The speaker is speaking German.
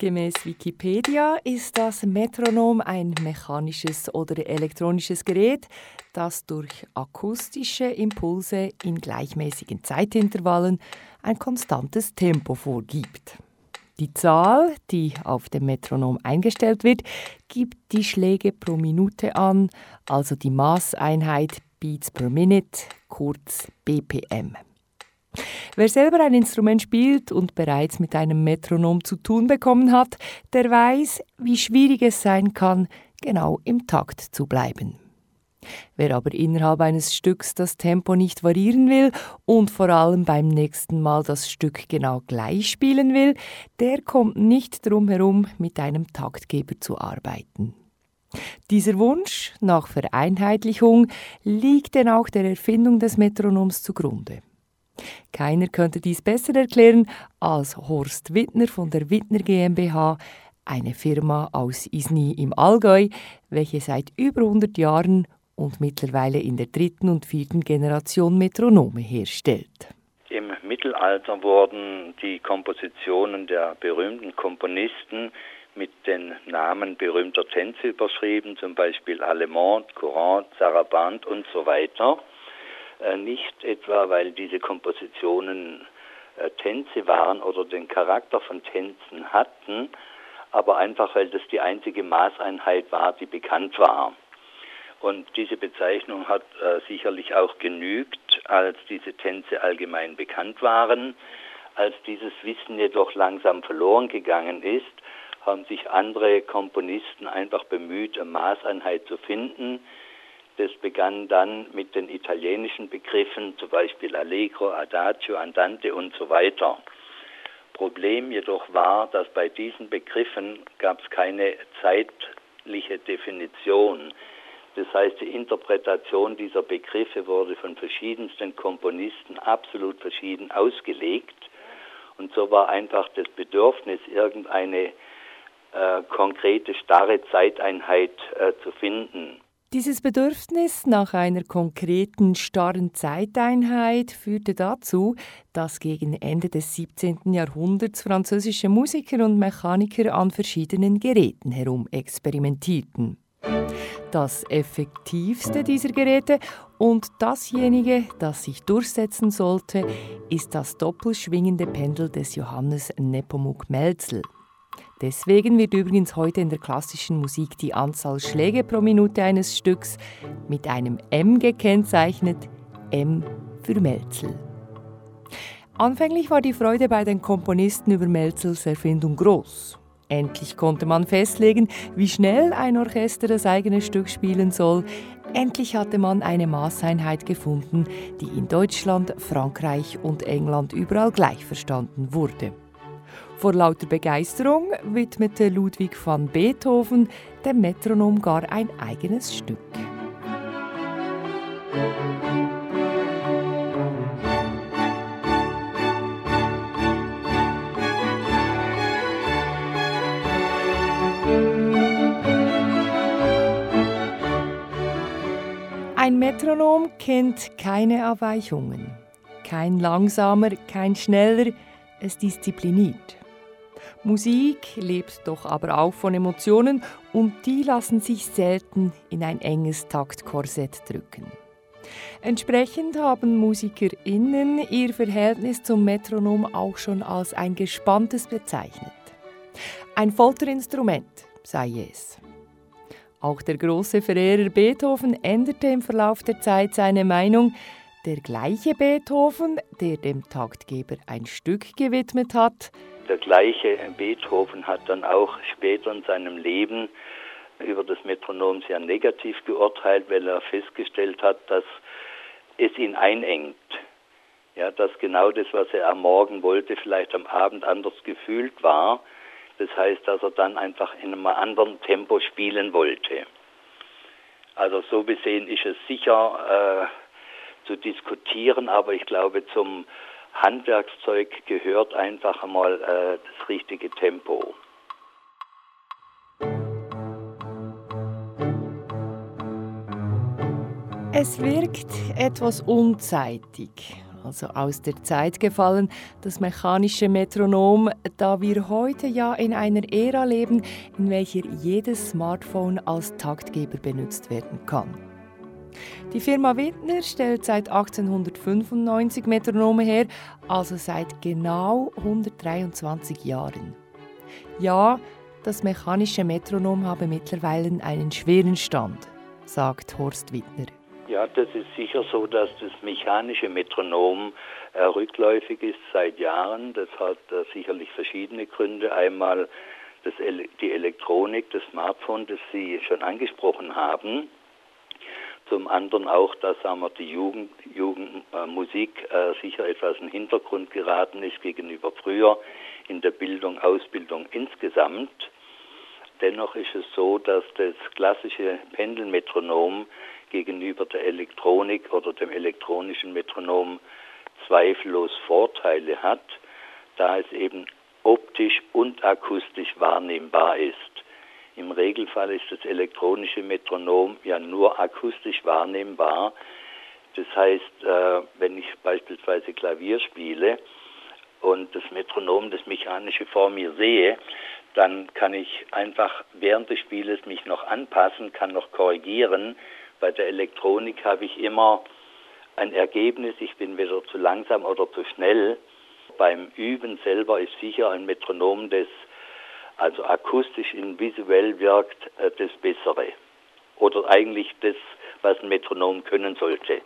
Gemäß Wikipedia ist das Metronom ein mechanisches oder elektronisches Gerät, das durch akustische Impulse in gleichmäßigen Zeitintervallen ein konstantes Tempo vorgibt. Die Zahl, die auf dem Metronom eingestellt wird, gibt die Schläge pro Minute an, also die Maßeinheit Beats per Minute, kurz BPM. Wer selber ein Instrument spielt und bereits mit einem Metronom zu tun bekommen hat, der weiß, wie schwierig es sein kann, genau im Takt zu bleiben. Wer aber innerhalb eines Stücks das Tempo nicht variieren will und vor allem beim nächsten Mal das Stück genau gleich spielen will, der kommt nicht drum herum, mit einem Taktgeber zu arbeiten. Dieser Wunsch nach Vereinheitlichung liegt denn auch der Erfindung des Metronoms zugrunde. Keiner könnte dies besser erklären als Horst Wittner von der Wittner GmbH, eine Firma aus Isny im Allgäu, welche seit über 100 Jahren und mittlerweile in der dritten und vierten Generation Metronome herstellt. Im Mittelalter wurden die Kompositionen der berühmten Komponisten mit den Namen berühmter Tänze überschrieben, zum Beispiel Allemande, Courant, Sarabande und so weiter. Äh, nicht etwa, weil diese Kompositionen äh, Tänze waren oder den Charakter von Tänzen hatten, aber einfach, weil das die einzige Maßeinheit war, die bekannt war. Und diese Bezeichnung hat äh, sicherlich auch genügt, als diese Tänze allgemein bekannt waren. Als dieses Wissen jedoch langsam verloren gegangen ist, haben sich andere Komponisten einfach bemüht, eine Maßeinheit zu finden, das begann dann mit den italienischen Begriffen, zum Beispiel Allegro, Adagio, Andante und so weiter. Problem jedoch war, dass bei diesen Begriffen gab es keine zeitliche Definition. Das heißt, die Interpretation dieser Begriffe wurde von verschiedensten Komponisten absolut verschieden ausgelegt. Und so war einfach das Bedürfnis, irgendeine äh, konkrete, starre Zeiteinheit äh, zu finden. Dieses Bedürfnis nach einer konkreten, starren Zeiteinheit führte dazu, dass gegen Ende des 17. Jahrhunderts französische Musiker und Mechaniker an verschiedenen Geräten herum experimentierten. Das effektivste dieser Geräte und dasjenige, das sich durchsetzen sollte, ist das doppelschwingende Pendel des Johannes Nepomuk Melzel. Deswegen wird übrigens heute in der klassischen Musik die Anzahl Schläge pro Minute eines Stücks mit einem M gekennzeichnet, M für Melzel. Anfänglich war die Freude bei den Komponisten über Melzels Erfindung groß. Endlich konnte man festlegen, wie schnell ein Orchester das eigene Stück spielen soll. Endlich hatte man eine Maßeinheit gefunden, die in Deutschland, Frankreich und England überall gleich verstanden wurde. Vor lauter Begeisterung widmete Ludwig van Beethoven dem Metronom gar ein eigenes Stück. Ein Metronom kennt keine Abweichungen. Kein langsamer, kein schneller, es diszipliniert. Musik lebt doch aber auch von Emotionen und die lassen sich selten in ein enges Taktkorsett drücken. Entsprechend haben MusikerInnen ihr Verhältnis zum Metronom auch schon als ein gespanntes bezeichnet. Ein Folterinstrument sei es. Auch der große Verehrer Beethoven änderte im Verlauf der Zeit seine Meinung. Der gleiche Beethoven, der dem Taktgeber ein Stück gewidmet hat, der gleiche Beethoven hat dann auch später in seinem Leben über das Metronom sehr negativ geurteilt, weil er festgestellt hat, dass es ihn einengt. Ja, dass genau das, was er am Morgen wollte, vielleicht am Abend anders gefühlt war. Das heißt, dass er dann einfach in einem anderen Tempo spielen wollte. Also so gesehen ist es sicher äh, zu diskutieren, aber ich glaube, zum Handwerkszeug gehört einfach einmal äh, das richtige Tempo. Es wirkt etwas unzeitig, also aus der Zeit gefallen, das mechanische Metronom, da wir heute ja in einer Ära leben, in welcher jedes Smartphone als Taktgeber benutzt werden kann. Die Firma Wittner stellt seit 1895 Metronome her, also seit genau 123 Jahren. Ja, das mechanische Metronom habe mittlerweile einen schweren Stand, sagt Horst Wittner. Ja, das ist sicher so, dass das mechanische Metronom äh, rückläufig ist seit Jahren. Das hat äh, sicherlich verschiedene Gründe. Einmal das, die Elektronik, das Smartphone, das Sie schon angesprochen haben. Zum anderen auch, dass sagen wir, die Jugend, Jugendmusik äh, sicher etwas in den Hintergrund geraten ist gegenüber früher in der Bildung, Ausbildung insgesamt. Dennoch ist es so, dass das klassische Pendelmetronom gegenüber der Elektronik oder dem elektronischen Metronom zweifellos Vorteile hat, da es eben optisch und akustisch wahrnehmbar ist. Im Regelfall ist das elektronische Metronom ja nur akustisch wahrnehmbar. Das heißt, äh, wenn ich beispielsweise Klavier spiele und das Metronom, das mechanische vor mir sehe, dann kann ich einfach während des Spieles mich noch anpassen, kann noch korrigieren. Bei der Elektronik habe ich immer ein Ergebnis, ich bin weder zu langsam oder zu schnell. Beim Üben selber ist sicher ein Metronom, das also akustisch und visuell wirkt, äh, das Bessere. Oder eigentlich das, was ein Metronom können sollte.